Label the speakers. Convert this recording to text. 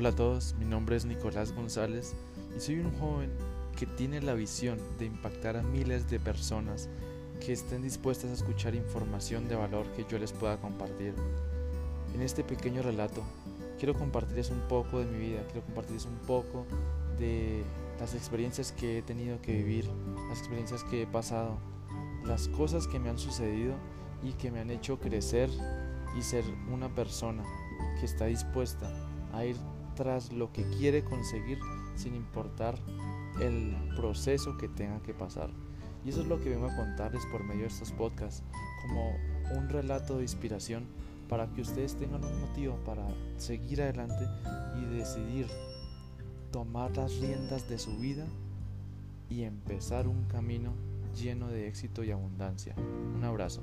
Speaker 1: Hola a todos, mi nombre es Nicolás González y soy un joven que tiene la visión de impactar a miles de personas que estén dispuestas a escuchar información de valor que yo les pueda compartir. En este pequeño relato quiero compartirles un poco de mi vida, quiero compartirles un poco de las experiencias que he tenido que vivir, las experiencias que he pasado, las cosas que me han sucedido y que me han hecho crecer y ser una persona que está dispuesta a ir tras lo que quiere conseguir sin importar el proceso que tenga que pasar. Y eso es lo que vengo a contarles por medio de estos podcasts, como un relato de inspiración para que ustedes tengan un motivo para seguir adelante y decidir tomar las riendas de su vida y empezar un camino lleno de éxito y abundancia. Un abrazo.